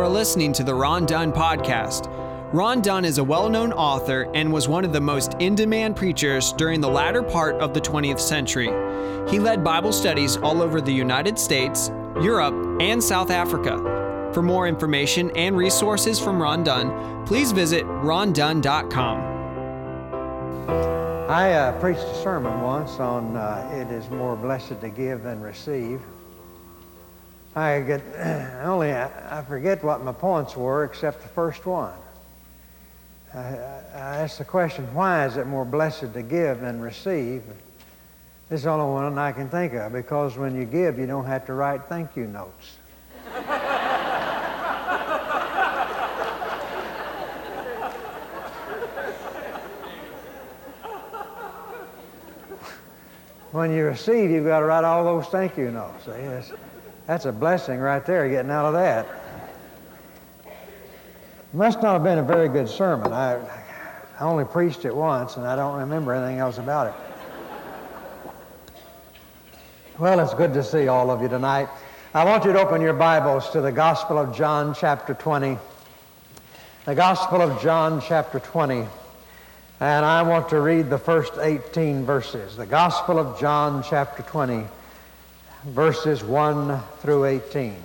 are listening to the Ron Dunn Podcast. Ron Dunn is a well known author and was one of the most in demand preachers during the latter part of the 20th century. He led Bible studies all over the United States, Europe, and South Africa. For more information and resources from Ron Dunn, please visit rondunn.com. I uh, preached a sermon once on uh, it is more blessed to give than receive. I get only I forget what my points were except the first one. I, I asked the question, why is it more blessed to give than receive? This is the only one I can think of because when you give, you don't have to write thank you notes. when you receive, you've got to write all those thank you notes. See, that's, a blessing right there, getting out of that. Must not have been a very good sermon. I, I only preached it once, and I don't remember anything else about it. Well, it's good to see all of you tonight. I want you to open your Bibles to the Gospel of John, chapter 20. The Gospel of John, chapter 20. And I want to read the first 18 verses. The Gospel of John, chapter 20, verses 1 through 18.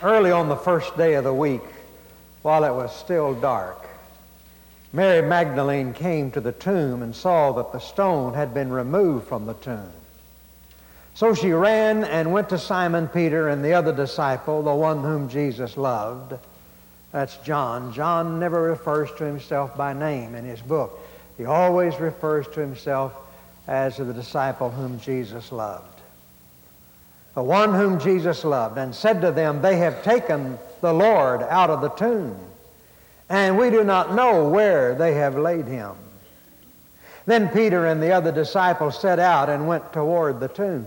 Early on the first day of the week, while it was still dark, Mary Magdalene came to the tomb and saw that the stone had been removed from the tomb. So she ran and went to Simon Peter and the other disciple, the one whom Jesus loved. That's John. John never refers to himself by name in his book. He always refers to himself as the disciple whom Jesus loved the one whom Jesus loved, and said to them, They have taken the Lord out of the tomb, and we do not know where they have laid him. Then Peter and the other disciples set out and went toward the tomb.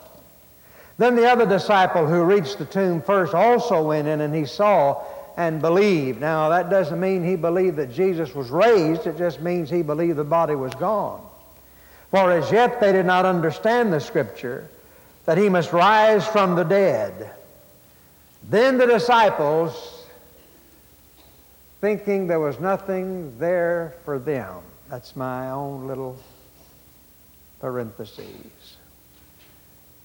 Then the other disciple who reached the tomb first also went in and he saw and believed. Now, that doesn't mean he believed that Jesus was raised, it just means he believed the body was gone. For as yet they did not understand the scripture that he must rise from the dead. Then the disciples, thinking there was nothing there for them, that's my own little parentheses.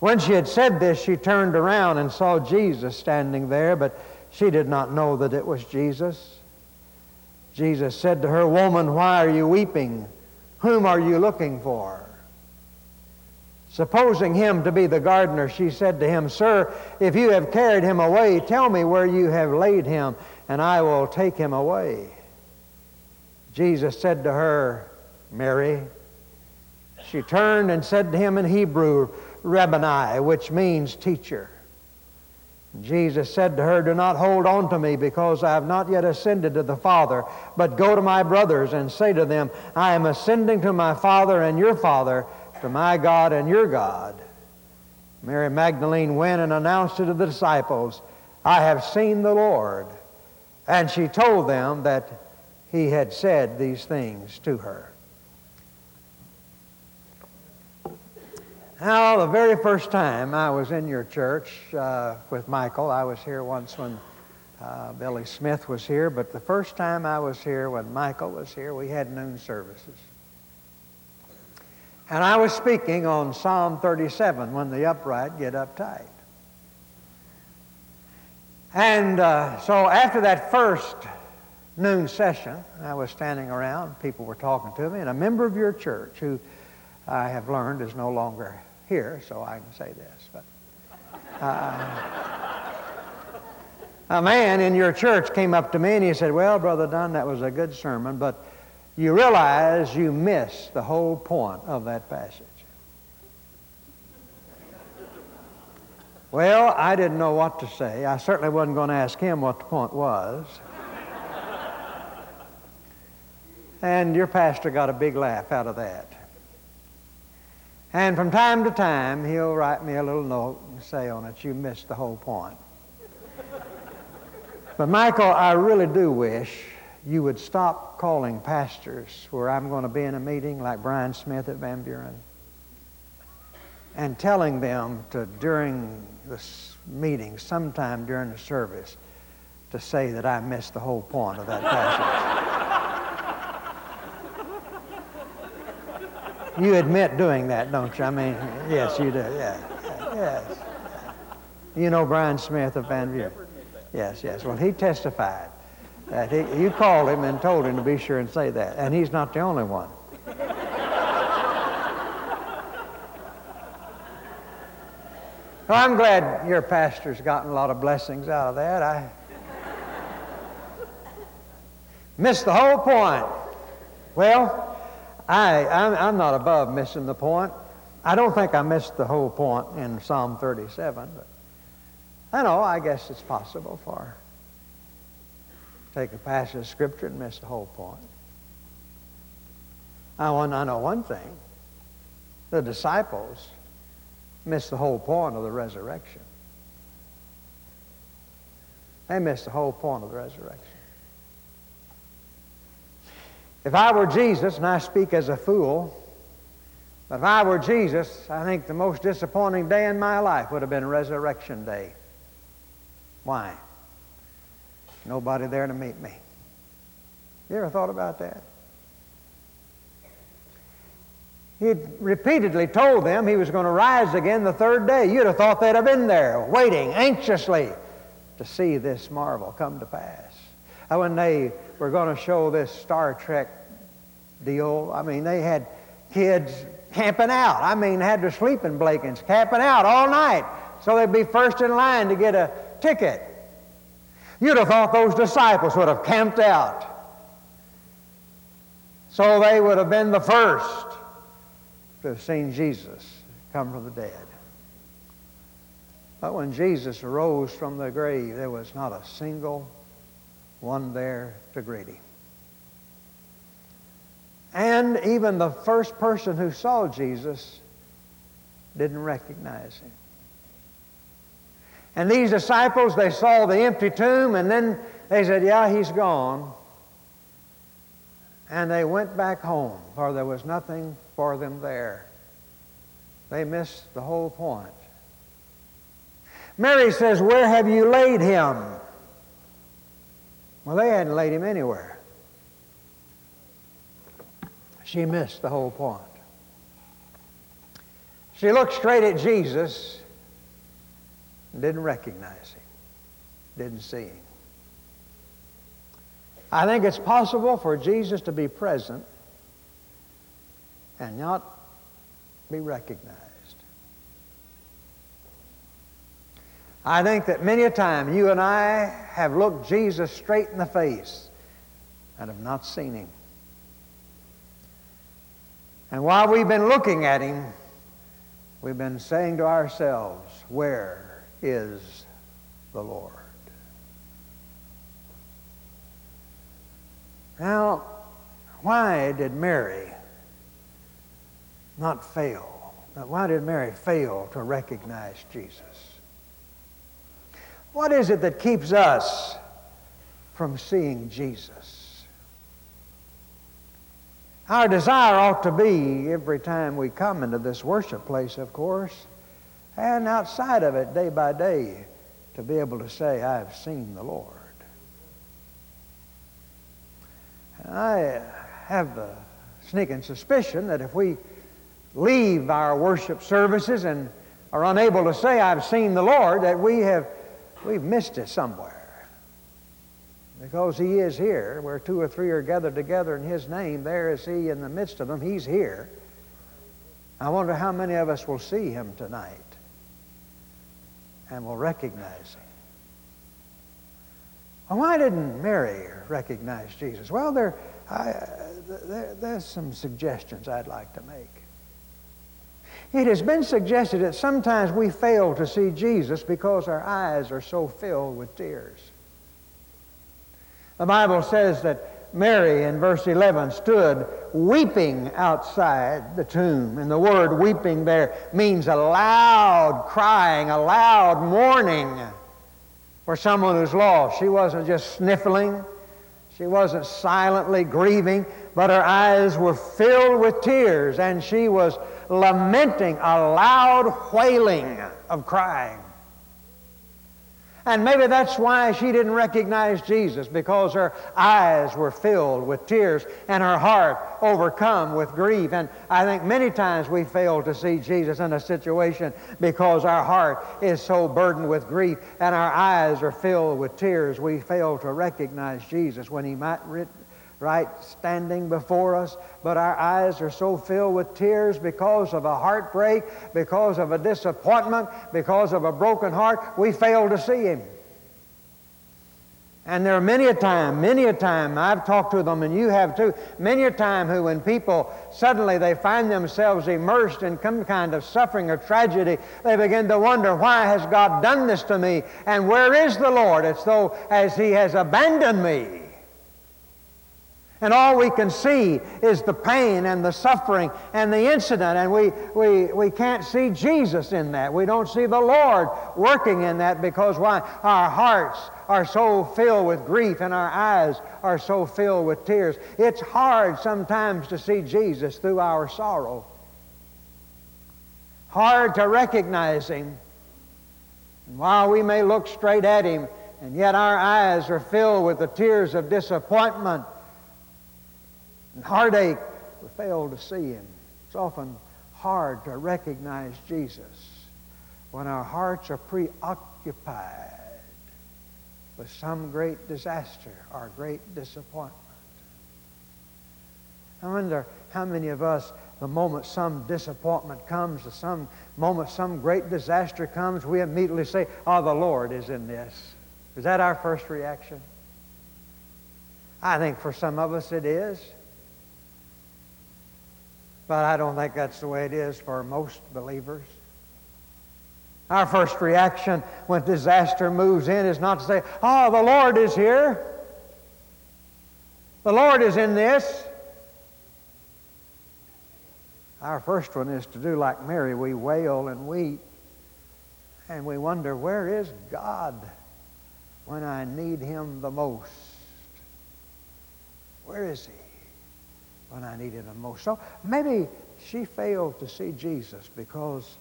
When she had said this, she turned around and saw Jesus standing there, but she did not know that it was Jesus. Jesus said to her, Woman, why are you weeping? Whom are you looking for? Supposing him to be the gardener, she said to him, Sir, if you have carried him away, tell me where you have laid him, and I will take him away. Jesus said to her, Mary. She turned and said to him in Hebrew, Rabboni, which means teacher. Jesus said to her, Do not hold on to me, because I have not yet ascended to the Father, but go to my brothers and say to them, I am ascending to my Father and your Father to my God and your God. Mary Magdalene went and announced it to the disciples, I have seen the Lord. And she told them that he had said these things to her. Now, the very first time I was in your church uh, with Michael, I was here once when uh, Billy Smith was here, but the first time I was here when Michael was here, we had noon services. And I was speaking on Psalm 37 when the upright get uptight. And uh, so after that first noon session, I was standing around, people were talking to me, and a member of your church who I have learned is no longer here, so I can say this. But, uh, a man in your church came up to me and he said, Well, Brother Dunn, that was a good sermon, but you realize you missed the whole point of that passage. Well, I didn't know what to say. I certainly wasn't going to ask him what the point was. and your pastor got a big laugh out of that. And from time to time, he'll write me a little note and say on it, You missed the whole point. but, Michael, I really do wish you would stop calling pastors where I'm going to be in a meeting like Brian Smith at Van Buren and telling them to, during this meeting, sometime during the service, to say that I missed the whole point of that passage. You admit doing that, don't you? I mean, yes, you do. Yeah, yes. You know Brian Smith of Van Buren? Yes, yes. Well, he testified that he, you called him and told him to be sure and say that, and he's not the only one. well, I'm glad your pastor's gotten a lot of blessings out of that. I missed the whole point. Well, I, I'm, I'm not above missing the point. I don't think I missed the whole point in Psalm 37, but I know, I guess it's possible for take a passage of Scripture and miss the whole point. I, want, I know one thing. The disciples missed the whole point of the resurrection. They missed the whole point of the resurrection. If I were Jesus, and I speak as a fool, but if I were Jesus, I think the most disappointing day in my life would have been Resurrection Day. Why? Nobody there to meet me. You ever thought about that? He repeatedly told them he was going to rise again the third day. You'd have thought they'd have been there, waiting anxiously to see this marvel come to pass. When they were going to show this Star Trek deal, I mean, they had kids camping out. I mean, had to sleep in blankets camping out all night so they'd be first in line to get a ticket. You'd have thought those disciples would have camped out. So they would have been the first to have seen Jesus come from the dead. But when Jesus arose from the grave, there was not a single one there to greet him. And even the first person who saw Jesus didn't recognize him. And these disciples, they saw the empty tomb and then they said, Yeah, he's gone. And they went back home, for there was nothing for them there. They missed the whole point. Mary says, Where have you laid him? Well, they hadn't laid him anywhere. She missed the whole point. She looked straight at Jesus and didn't recognize him, didn't see him. I think it's possible for Jesus to be present and not be recognized. I think that many a time you and I have looked Jesus straight in the face and have not seen him. And while we've been looking at him, we've been saying to ourselves, Where is the Lord. Now, why did Mary not fail? Why did Mary fail to recognize Jesus? What is it that keeps us from seeing Jesus? Our desire ought to be every time we come into this worship place, of course, and outside of it, day by day, to be able to say, I've seen the Lord. I have the sneaking suspicion that if we leave our worship services and are unable to say, I've seen the Lord, that we have we've missed it somewhere. Because he is here. Where two or three are gathered together in his name, there is he in the midst of them. He's here. I wonder how many of us will see him tonight and will recognize him. Well, why didn't Mary recognize Jesus? Well, there, I, uh, there, there's some suggestions I'd like to make. It has been suggested that sometimes we fail to see Jesus because our eyes are so filled with tears. The Bible says that Mary, in verse 11, stood weeping outside the tomb. And the word weeping there means a loud crying, a loud mourning for someone who's lost. She wasn't just sniffling, she wasn't silently grieving, but her eyes were filled with tears, and she was lamenting, a loud wailing of crying. And maybe that's why she didn't recognize Jesus, because her eyes were filled with tears and her heart overcome with grief. And I think many times we fail to see Jesus in a situation because our heart is so burdened with grief and our eyes are filled with tears. We fail to recognize Jesus when he might right standing before us, but our eyes are so filled with tears because of a heartbreak, because of a disappointment, because of a broken heart, we fail to see Him. And there are many a time, many a time, I've talked to them and you have too, many a time who when people suddenly they find themselves immersed in some kind of suffering or tragedy, they begin to wonder, why has God done this to me? And where is the Lord? It's though as He has abandoned me. And all we can see is the pain and the suffering and the incident, and we, we, we can't see Jesus in that. We don't see the Lord working in that because why? Our hearts are so filled with grief and our eyes are so filled with tears. It's hard sometimes to see Jesus through our sorrow, hard to recognize Him. And while we may look straight at Him, and yet our eyes are filled with the tears of disappointment and heartache, we fail to see Him. It's often hard to recognize Jesus when our hearts are preoccupied with some great disaster or great disappointment. I wonder how many of us, the moment some disappointment comes, the some moment some great disaster comes, we immediately say, Oh, the Lord is in this. Is that our first reaction? I think for some of us it is. But I don't think that's the way it is for most believers. Our first reaction when disaster moves in is not to say, Oh, the Lord is here. The Lord is in this. Our first one is to do like Mary. We wail and weep. And we wonder, where is God when I need Him the most? Where is He? When I needed him most. So maybe she failed to see Jesus because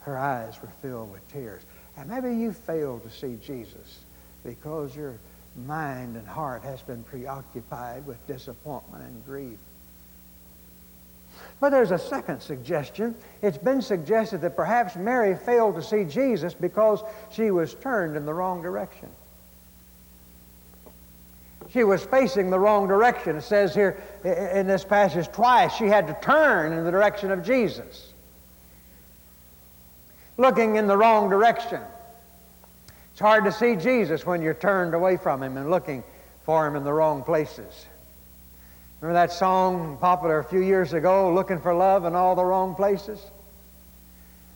her eyes were filled with tears. And maybe you failed to see Jesus because your mind and heart has been preoccupied with disappointment and grief. But there's a second suggestion. It's been suggested that perhaps Mary failed to see Jesus because she was turned in the wrong direction. She was facing the wrong direction. It says here in this passage twice she had to turn in the direction of Jesus. Looking in the wrong direction. It's hard to see Jesus when you're turned away from Him and looking for Him in the wrong places. Remember that song popular a few years ago, Looking for Love in All the Wrong Places?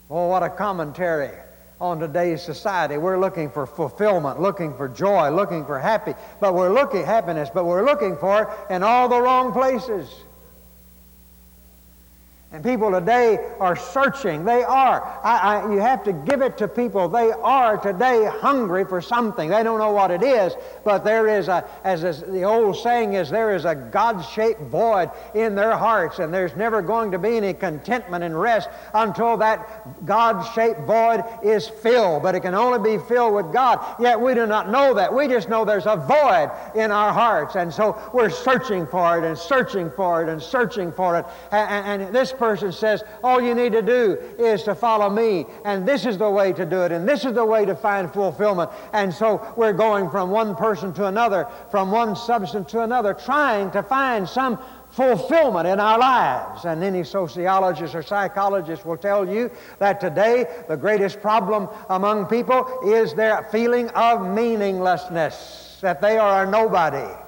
Oh, what a commentary on today's society. We're looking for fulfillment, looking for joy, looking for happy, but we're looking happiness, but we're looking for it in all the wrong places. And people today are searching. They are. I, I, you have to give it to people. They are today hungry for something. They don't know what it is, but there is a, as the old saying is, there is a God shaped void in their hearts, and there's never going to be any contentment and rest until that God shaped void is filled. But it can only be filled with God. Yet we do not know that. We just know there's a void in our hearts. And so we're searching for it and searching for it and searching for it. And, and this person says, all you need to do is to follow me, and this is the way to do it, and this is the way to find fulfillment. And so we're going from one person to another, from one substance to another, trying to find some fulfillment in our lives. And any sociologist or psychologist will tell you that today the greatest problem among people is their feeling of meaninglessness, that they are a nobody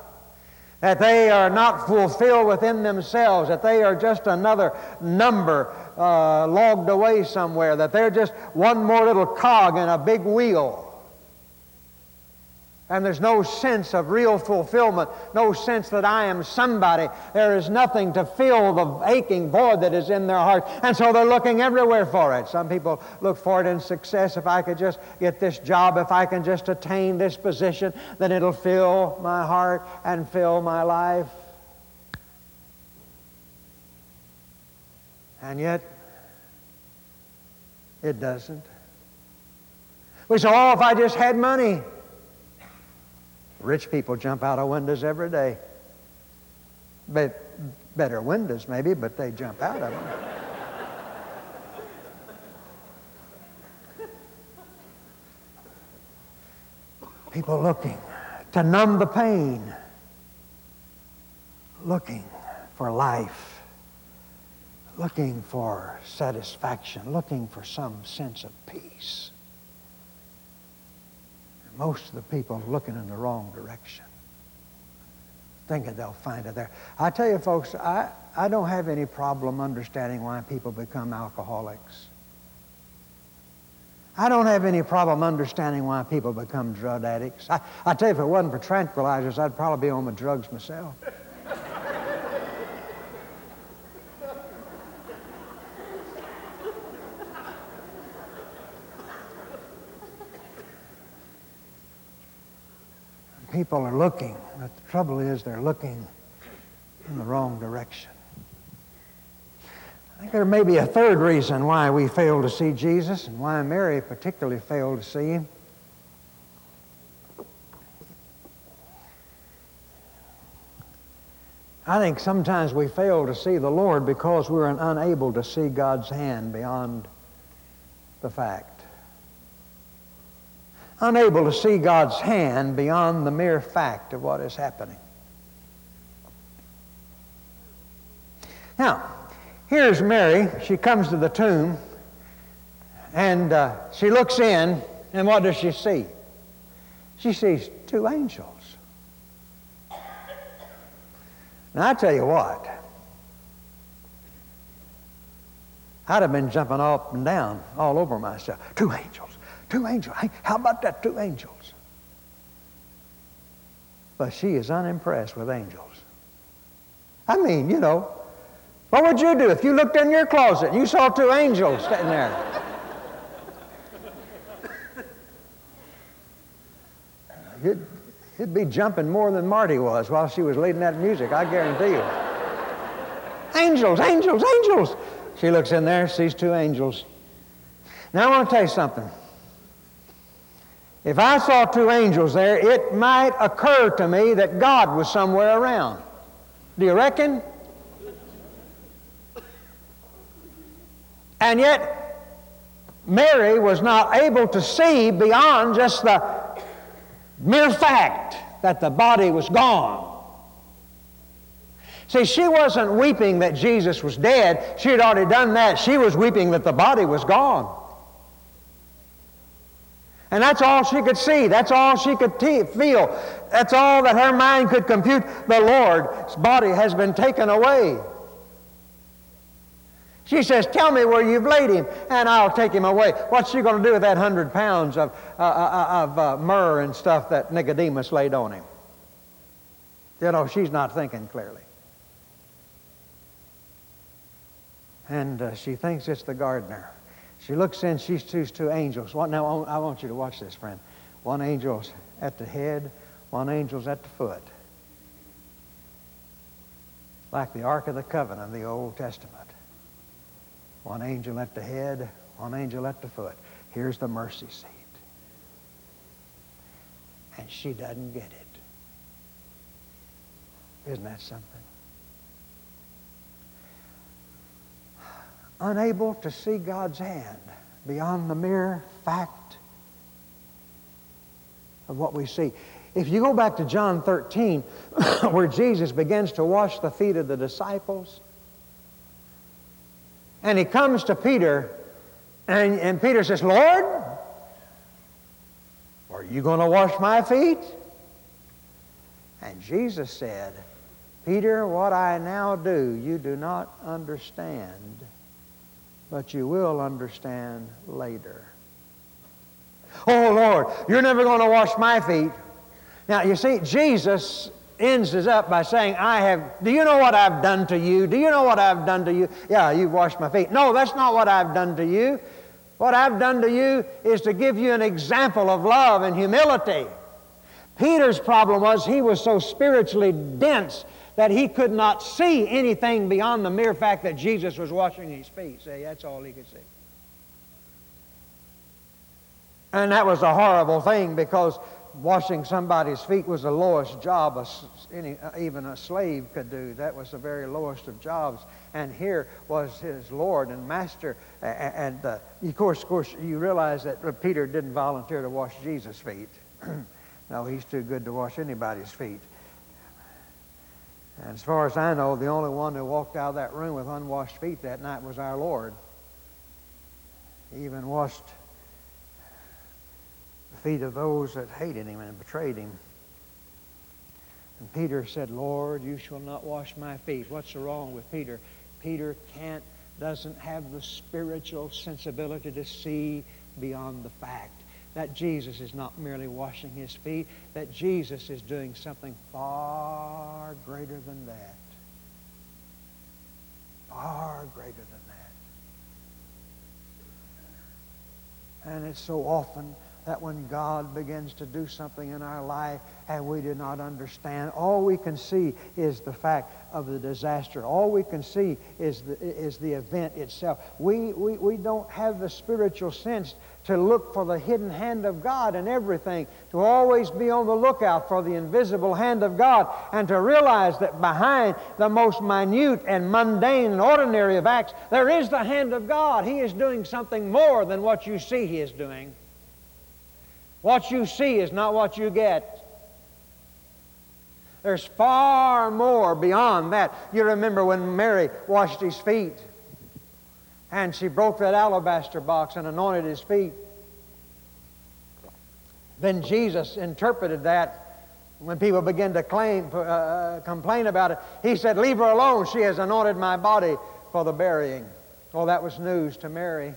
that they are not fulfilled within themselves, that they are just another number uh, logged away somewhere, that they're just one more little cog in a big wheel. And there's no sense of real fulfillment, no sense that I am somebody. There is nothing to fill the aching void that is in their heart. And so they're looking everywhere for it. Some people look for it in success. If I could just get this job, if I can just attain this position, then it'll fill my heart and fill my life. And yet, it doesn't. We say, oh, if I just had money. Rich people jump out of windows every day. Better windows, maybe, but they jump out of them. people looking to numb the pain, looking for life, looking for satisfaction, looking for some sense of peace most of the people are looking in the wrong direction, thinking they'll find it there. I tell you, folks, I, I don't have any problem understanding why people become alcoholics. I don't have any problem understanding why people become drug addicts. I, I tell you, if it wasn't for tranquilizers, I'd probably be on the drugs myself. People are looking, but the trouble is they're looking in the wrong direction. I think there may be a third reason why we fail to see Jesus and why Mary particularly failed to see him. I think sometimes we fail to see the Lord because we're unable to see God's hand beyond the fact unable to see God's hand beyond the mere fact of what is happening. Now, here's Mary. She comes to the tomb and uh, she looks in, and what does she see? She sees two angels. Now, I tell you what, I'd have been jumping up and down all over myself. Two angels. Two angels. How about that? Two angels. But she is unimpressed with angels. I mean, you know, what would you do if you looked in your closet and you saw two angels sitting there? You'd, you'd be jumping more than Marty was while she was leading that music, I guarantee you. angels, angels, angels. She looks in there, sees two angels. Now I want to tell you something. If I saw two angels there, it might occur to me that God was somewhere around. Do you reckon? And yet, Mary was not able to see beyond just the mere fact that the body was gone. See, she wasn't weeping that Jesus was dead. She had already done that. She was weeping that the body was gone. And that's all she could see. That's all she could te- feel. That's all that her mind could compute. The Lord's body has been taken away. She says, Tell me where you've laid him, and I'll take him away. What's she going to do with that hundred pounds of, uh, uh, uh, of uh, myrrh and stuff that Nicodemus laid on him? You know, she's not thinking clearly. And uh, she thinks it's the gardener. She looks in, she sees two angels. Now, I want you to watch this, friend. One angel's at the head, one angel's at the foot. Like the Ark of the Covenant of the Old Testament. One angel at the head, one angel at the foot. Here's the mercy seat. And she doesn't get it. Isn't that something? Unable to see God's hand beyond the mere fact of what we see. If you go back to John 13, where Jesus begins to wash the feet of the disciples, and he comes to Peter, and, and Peter says, Lord, are you going to wash my feet? And Jesus said, Peter, what I now do, you do not understand, but you will understand later. Oh, Lord, you're never going to wash my feet. Now, you see, Jesus ends this up by saying, I have, do you know what I've done to you? Do you know what I've done to you? Yeah, you've washed my feet. No, that's not what I've done to you. What I've done to you is to give you an example of love and humility. Peter's problem was he was so spiritually dense that he could not see anything beyond the mere fact that Jesus was washing his feet. See, that's all he could see. And that was a horrible thing because washing somebody's feet was the lowest job a, any, even a slave could do. That was the very lowest of jobs. And here was his Lord and Master. And uh, of course, of course, you realize that Peter didn't volunteer to wash Jesus' feet. no, he's too good to wash anybody's feet. And as far as I know, the only one who walked out of that room with unwashed feet that night was our Lord. He even washed the feet of those that hated him and betrayed him. And Peter said, Lord, you shall not wash my feet. What's wrong with Peter? Peter can't, doesn't have the spiritual sensibility to see beyond the fact that Jesus is not merely washing his feet, that Jesus is doing something far greater than that. Far greater than that. And it's so often that when God begins to do something in our life and we do not understand, all we can see is the fact of the disaster. All we can see is the, is the event itself. We, we, we don't have the spiritual sense to look for the hidden hand of God in everything, to always be on the lookout for the invisible hand of God, and to realize that behind the most minute and mundane and ordinary of acts, there is the hand of God. He is doing something more than what you see He is doing. What you see is not what you get. There's far more beyond that. You remember when Mary washed his feet and she broke that alabaster box and anointed his feet. Then Jesus interpreted that when people began to claim, uh, uh, complain about it. He said, Leave her alone. She has anointed my body for the burying. Well, that was news to Mary.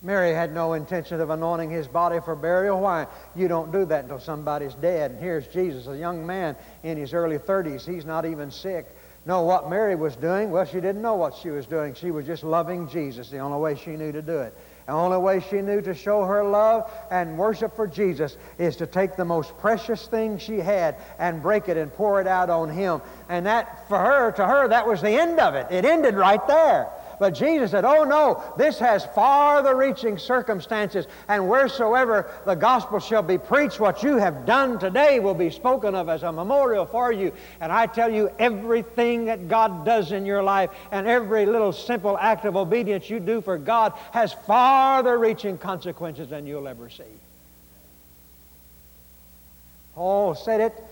Mary had no intention of anointing his body for burial. Why? You don't do that until somebody's dead. And here's Jesus, a young man in his early 30s. He's not even sick. No, what Mary was doing, well, she didn't know what she was doing. She was just loving Jesus, the only way she knew to do it. The only way she knew to show her love and worship for Jesus is to take the most precious thing she had and break it and pour it out on him. And that, for her, to her, that was the end of it. It ended right there. But Jesus said, Oh no, this has farther reaching circumstances, and wheresoever the gospel shall be preached, what you have done today will be spoken of as a memorial for you. And I tell you, everything that God does in your life and every little simple act of obedience you do for God has farther reaching consequences than you'll ever see. Paul said it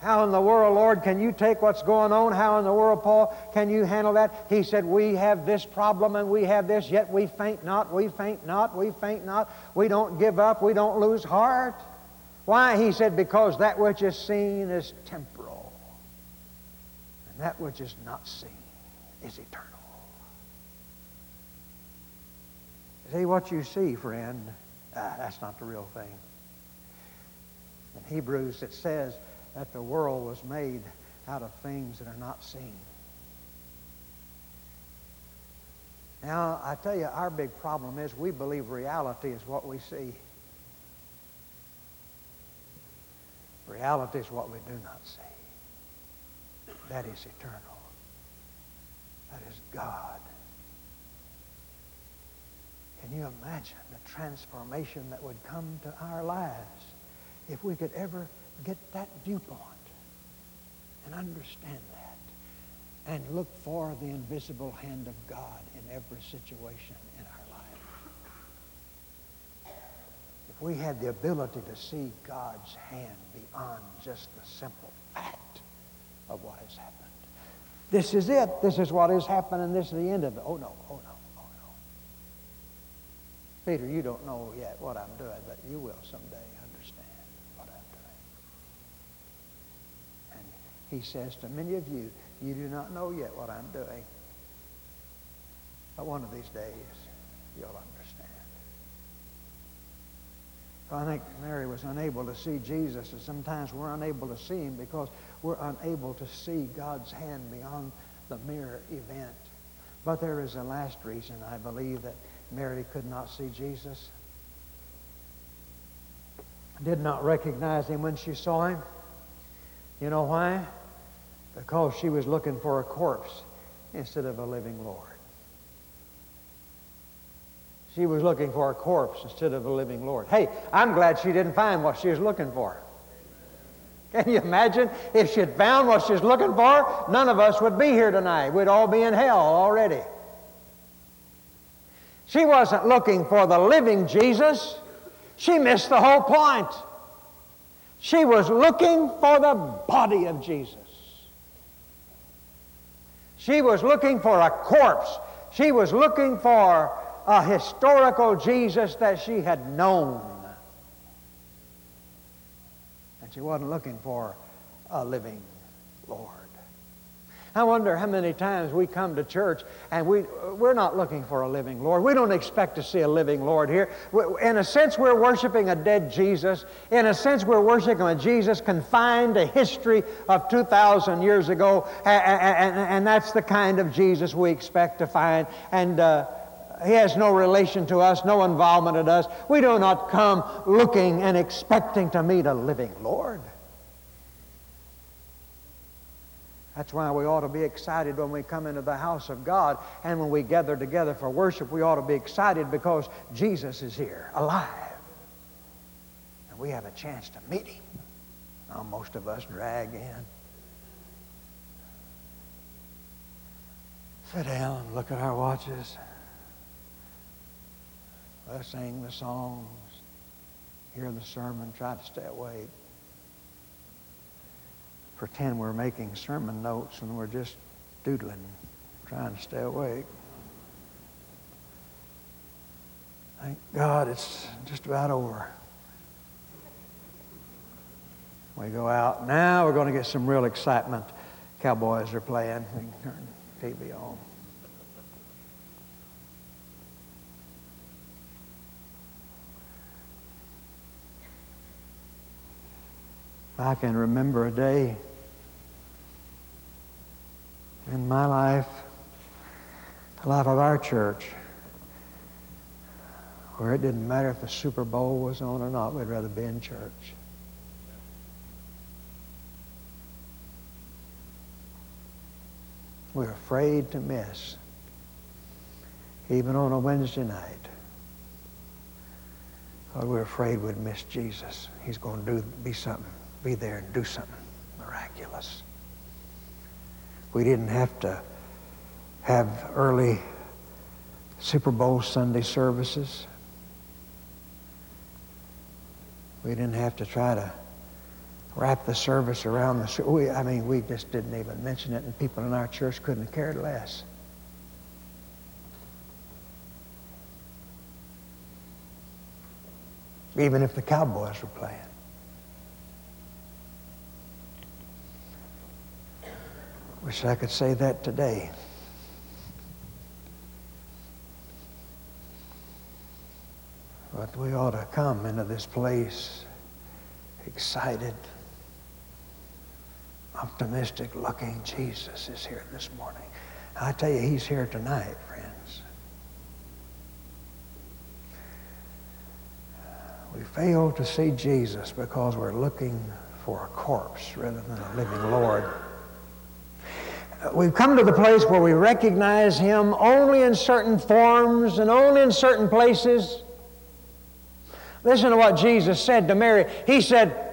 how in the world, Lord, can you take what's going on? How in the world, Paul, can you handle that? He said, We have this problem and we have this, yet we faint not, we faint not, we faint not. We don't give up, we don't lose heart. Why? He said, Because that which is seen is temporal, and that which is not seen is eternal. See what you see, friend, ah, that's not the real thing. In Hebrews, it says, that the world was made out of things that are not seen. Now, I tell you, our big problem is we believe reality is what we see. Reality is what we do not see. That is eternal. That is God. Can you imagine the transformation that would come to our lives if we could ever get that viewpoint and understand that and look for the invisible hand of God in every situation in our life. If we had the ability to see God's hand beyond just the simple fact of what has happened. This is it. This is what has happened, and this is the end of it. Oh, no. Oh, no. Oh, no. Peter, you don't know yet what I'm doing, but you will someday understand what I'm doing. And he says to many of you, you do not know yet what I'm doing. But one of these days, you'll understand. I think Mary was unable to see Jesus, and sometimes we're unable to see him because we're unable to see God's hand beyond the mere event. But there is a last reason, I believe, that Mary could not see Jesus. Did not recognize him when she saw him. You know why? Because she was looking for a corpse instead of a living Lord. She was looking for a corpse instead of a living Lord. Hey, I'm glad she didn't find what she was looking for. Can you imagine if she'd found what she was looking for? None of us would be here tonight. We'd all be in hell already. She wasn't looking for the living Jesus. She missed the whole point. She was looking for the body of Jesus. She was looking for a corpse. She was looking for a historical Jesus that she had known. And she wasn't looking for a living Lord. I wonder how many times we come to church and we, we're not looking for a living Lord. We don't expect to see a living Lord here. In a sense, we're worshiping a dead Jesus. In a sense, we're worshiping a Jesus confined to history of 2,000 years ago. And, and, and, that's the kind of Jesus we expect to find. And uh, he has no relation to us, no involvement in us. We do not come looking and expecting to meet a living Lord. That's why we ought to be excited when we come into the house of God and when we gather together for worship. We ought to be excited because Jesus is here, alive. And we have a chance to meet him. Now, most of us drag in. Sit down, look at our watches. Let's sing the songs, hear the sermon, try to stay awake. Pretend we're making sermon notes and we're just doodling, trying to stay awake. Thank God it's just about over. We go out. Now we're going to get some real excitement. Cowboys are playing. We can turn TV on. I can remember a day in my life, the life of our church, where it didn't matter if the Super Bowl was on or not, we'd rather be in church. We're afraid to miss, even on a Wednesday night. Because we're afraid we'd miss Jesus. He's going to do be something be there and do something miraculous. We didn't have to have early Super Bowl Sunday services. We didn't have to try to wrap the service around the. We, I mean, we just didn't even mention it, and people in our church couldn't have cared less. Even if the Cowboys were playing. Wish I could say that today. But we ought to come into this place excited, optimistic looking. Jesus is here this morning. I tell you, he's here tonight, friends. We fail to see Jesus because we're looking for a corpse rather than a living Lord we've come to the place where we recognize Him only in certain forms and only in certain places. Listen to what Jesus said to Mary. He said,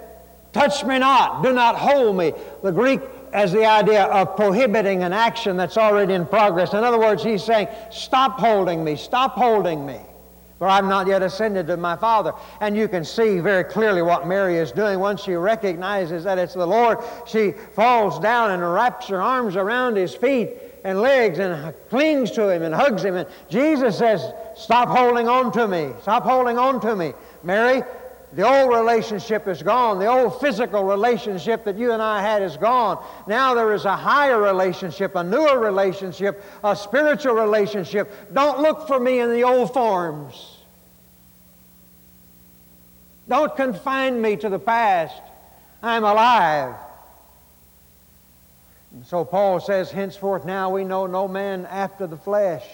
Touch me not, do not hold me. The Greek has the idea of prohibiting an action that's already in progress. In other words, he's saying, Stop holding me, stop holding me, for I've not yet ascended to my Father. And you can see very clearly what Mary is doing. Once she recognizes that it's the Lord, she falls down and wraps her arms around his feet and legs and clings to him and hugs him. And Jesus says, Stop holding on to me, stop holding on to me. Mary, the old relationship is gone. The old physical relationship that you and I had is gone. Now there is a higher relationship, a newer relationship, a spiritual relationship. Don't look for me in the old forms. Don't confine me to the past. I'm alive. And so Paul says, henceforth now we know no man after the flesh.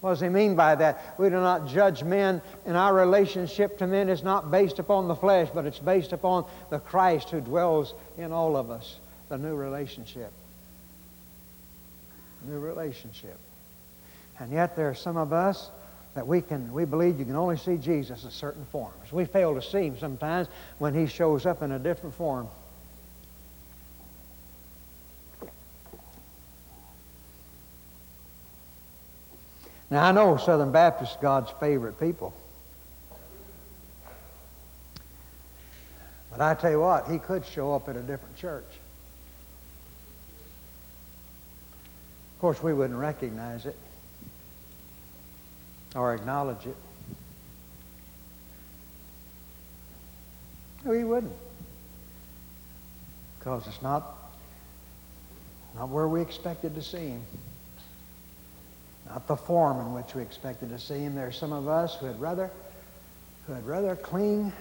What does he mean by that? We do not judge men, and our relationship to men is not based upon the flesh, but it's based upon the Christ who dwells in all of us, the new relationship. New relationship. And yet there are some of us that we can we believe you can only see Jesus in certain forms. We fail to see him sometimes when he shows up in a different form. Now, I know Southern Baptists God's favorite people. But I tell you what, he could show up at a different church. Of course, we wouldn't recognize it or acknowledge it. No, he wouldn't. Because it's not, not where we expected to see him not the form in which we expected to see him. There are some of us who had rather, who had rather cling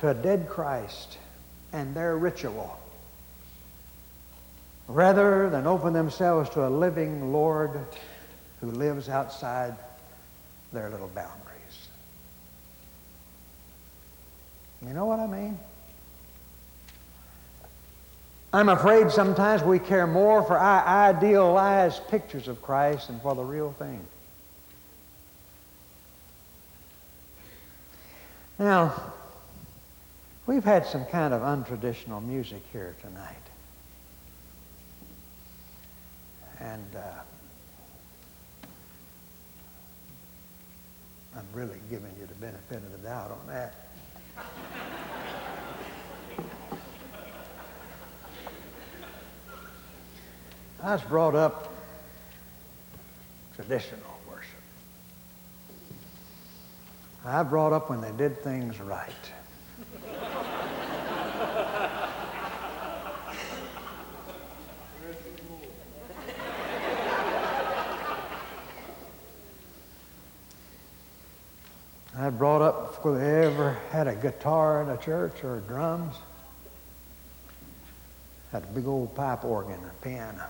to a dead Christ and their ritual rather than open themselves to a living Lord who lives outside their little boundaries. You know what I mean? I'm afraid sometimes we care more for our idealized pictures of Christ than for the real thing. Now, we've had some kind of untraditional music here tonight. And uh, I'm really giving you the benefit of the doubt on that. I was brought up traditional worship. I brought up when they did things right. I brought up before they ever had a guitar in a church or drums. Had a big old pipe organ, a piano.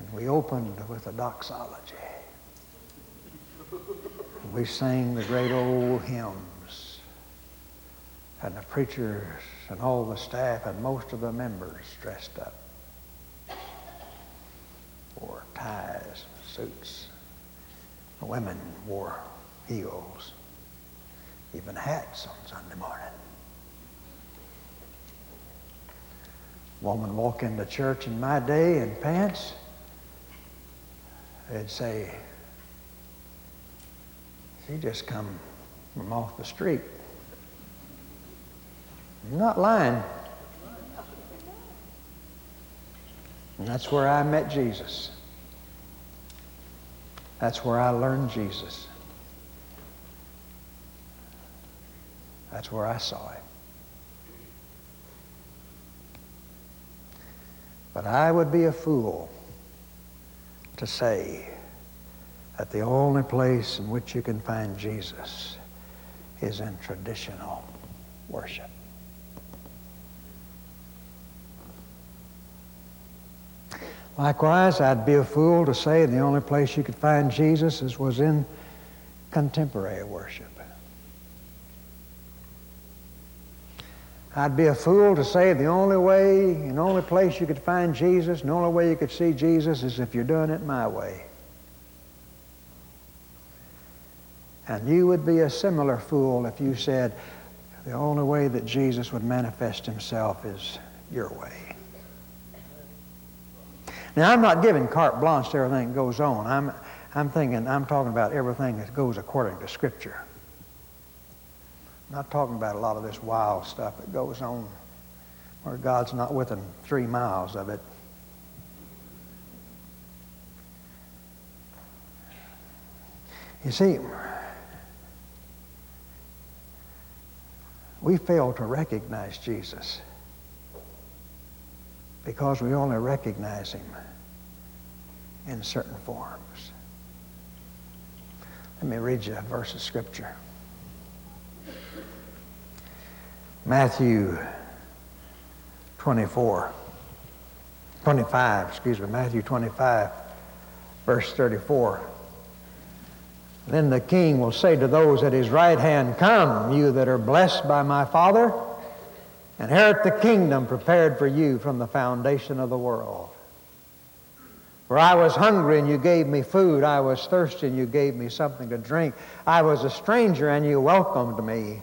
And we opened with a doxology. We sang the great old hymns. And the preachers and all the staff and most of the members dressed up. Wore ties suits. The women wore heels, even hats on Sunday morning. Woman walk into church in my day in pants they'd say, she just come from off the street. I'm not lying. And that's where I met Jesus. That's where I learned Jesus. That's where I saw him. But I would be a fool to say that the only place in which you can find Jesus is in traditional worship. Likewise, I'd be a fool to say the only place you could find Jesus was in contemporary worship. I'd be a fool to say the only way and only place you could find Jesus and the only way you could see Jesus is if you're doing it my way. And you would be a similar fool if you said The only way that Jesus would manifest himself is your way. Now, I'm not giving carte blanche to everything that goes on. I'm, I'm thinking, I'm talking about everything that goes according to Scripture. Not talking about a lot of this wild stuff that goes on where God's not within three miles of it. You see, we fail to recognize Jesus because we only recognize him in certain forms. Let me read you a verse of Scripture. Matthew 24, 25, excuse me, Matthew 25, verse 34. Then the king will say to those at his right hand, Come, you that are blessed by my Father, inherit the kingdom prepared for you from the foundation of the world. For I was hungry and you gave me food. I was thirsty and you gave me something to drink. I was a stranger and you welcomed me.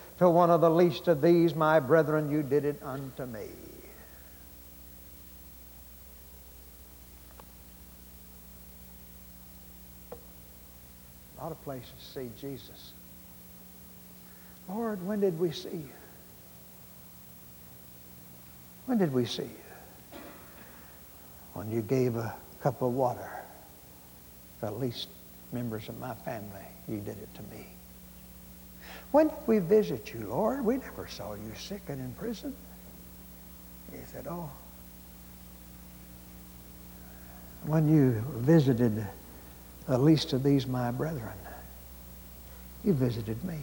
to one of the least of these, my brethren, you did it unto me. A lot of places see Jesus. Lord, when did we see you? When did we see you? When you gave a cup of water to the least members of my family, you did it to me. When did we visit you, Lord? We never saw you sick and in prison. He said, Oh. When you visited the least of these my brethren, you visited me.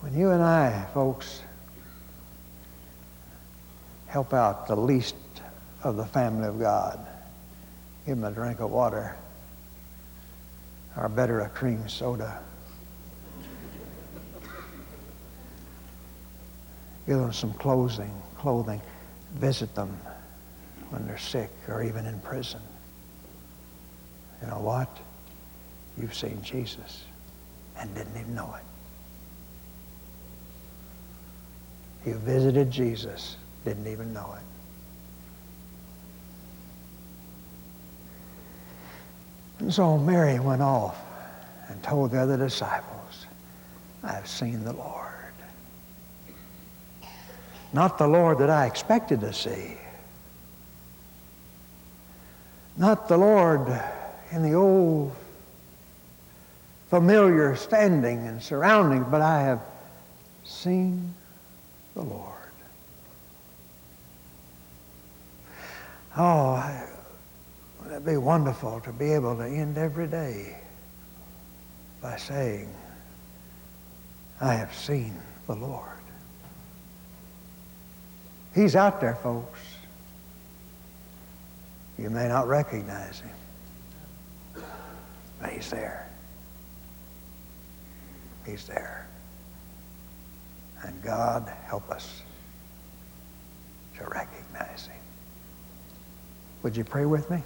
When you and I, folks, help out the least of the family of God, give them a drink of water, or better, a cream soda. Give them some clothing, clothing. Visit them when they're sick or even in prison. You know what? You've seen Jesus and didn't even know it. You visited Jesus, didn't even know it. So Mary went off and told the other disciples, I've seen the Lord. Not the Lord that I expected to see. Not the Lord in the old familiar standing and surroundings, but I have seen the Lord. Oh, I, It'd be wonderful to be able to end every day by saying, I have seen the Lord. He's out there, folks. You may not recognize him, but he's there. He's there. And God help us to recognize him. Would you pray with me?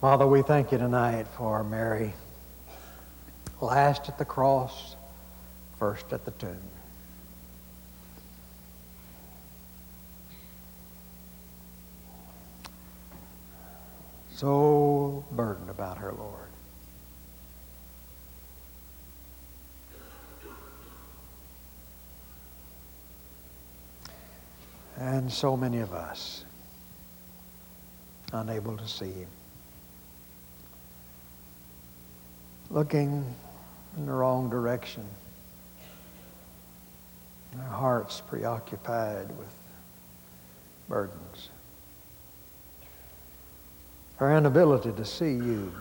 Father, we thank you tonight for Mary, last at the cross, first at the tomb. So burdened about her, Lord. And so many of us unable to see Him. Looking in the wrong direction. Our hearts preoccupied with burdens. Our inability to see you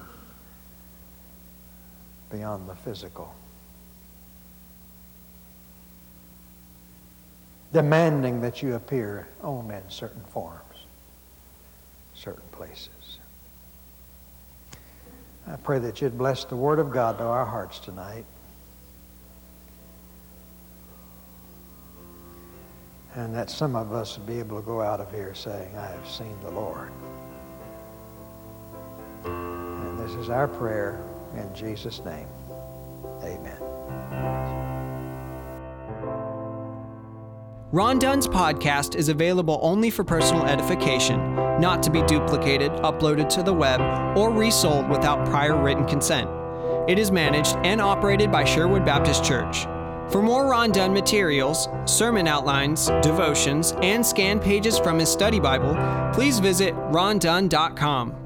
beyond the physical. Demanding that you appear only in certain forms, certain places. I pray that you'd bless the Word of God to our hearts tonight. And that some of us would be able to go out of here saying, I have seen the Lord. And this is our prayer in Jesus' name. Amen. Ron Dunn's podcast is available only for personal edification, not to be duplicated, uploaded to the web, or resold without prior written consent. It is managed and operated by Sherwood Baptist Church. For more Ron Dunn materials, sermon outlines, devotions, and scanned pages from his study Bible, please visit rondunn.com.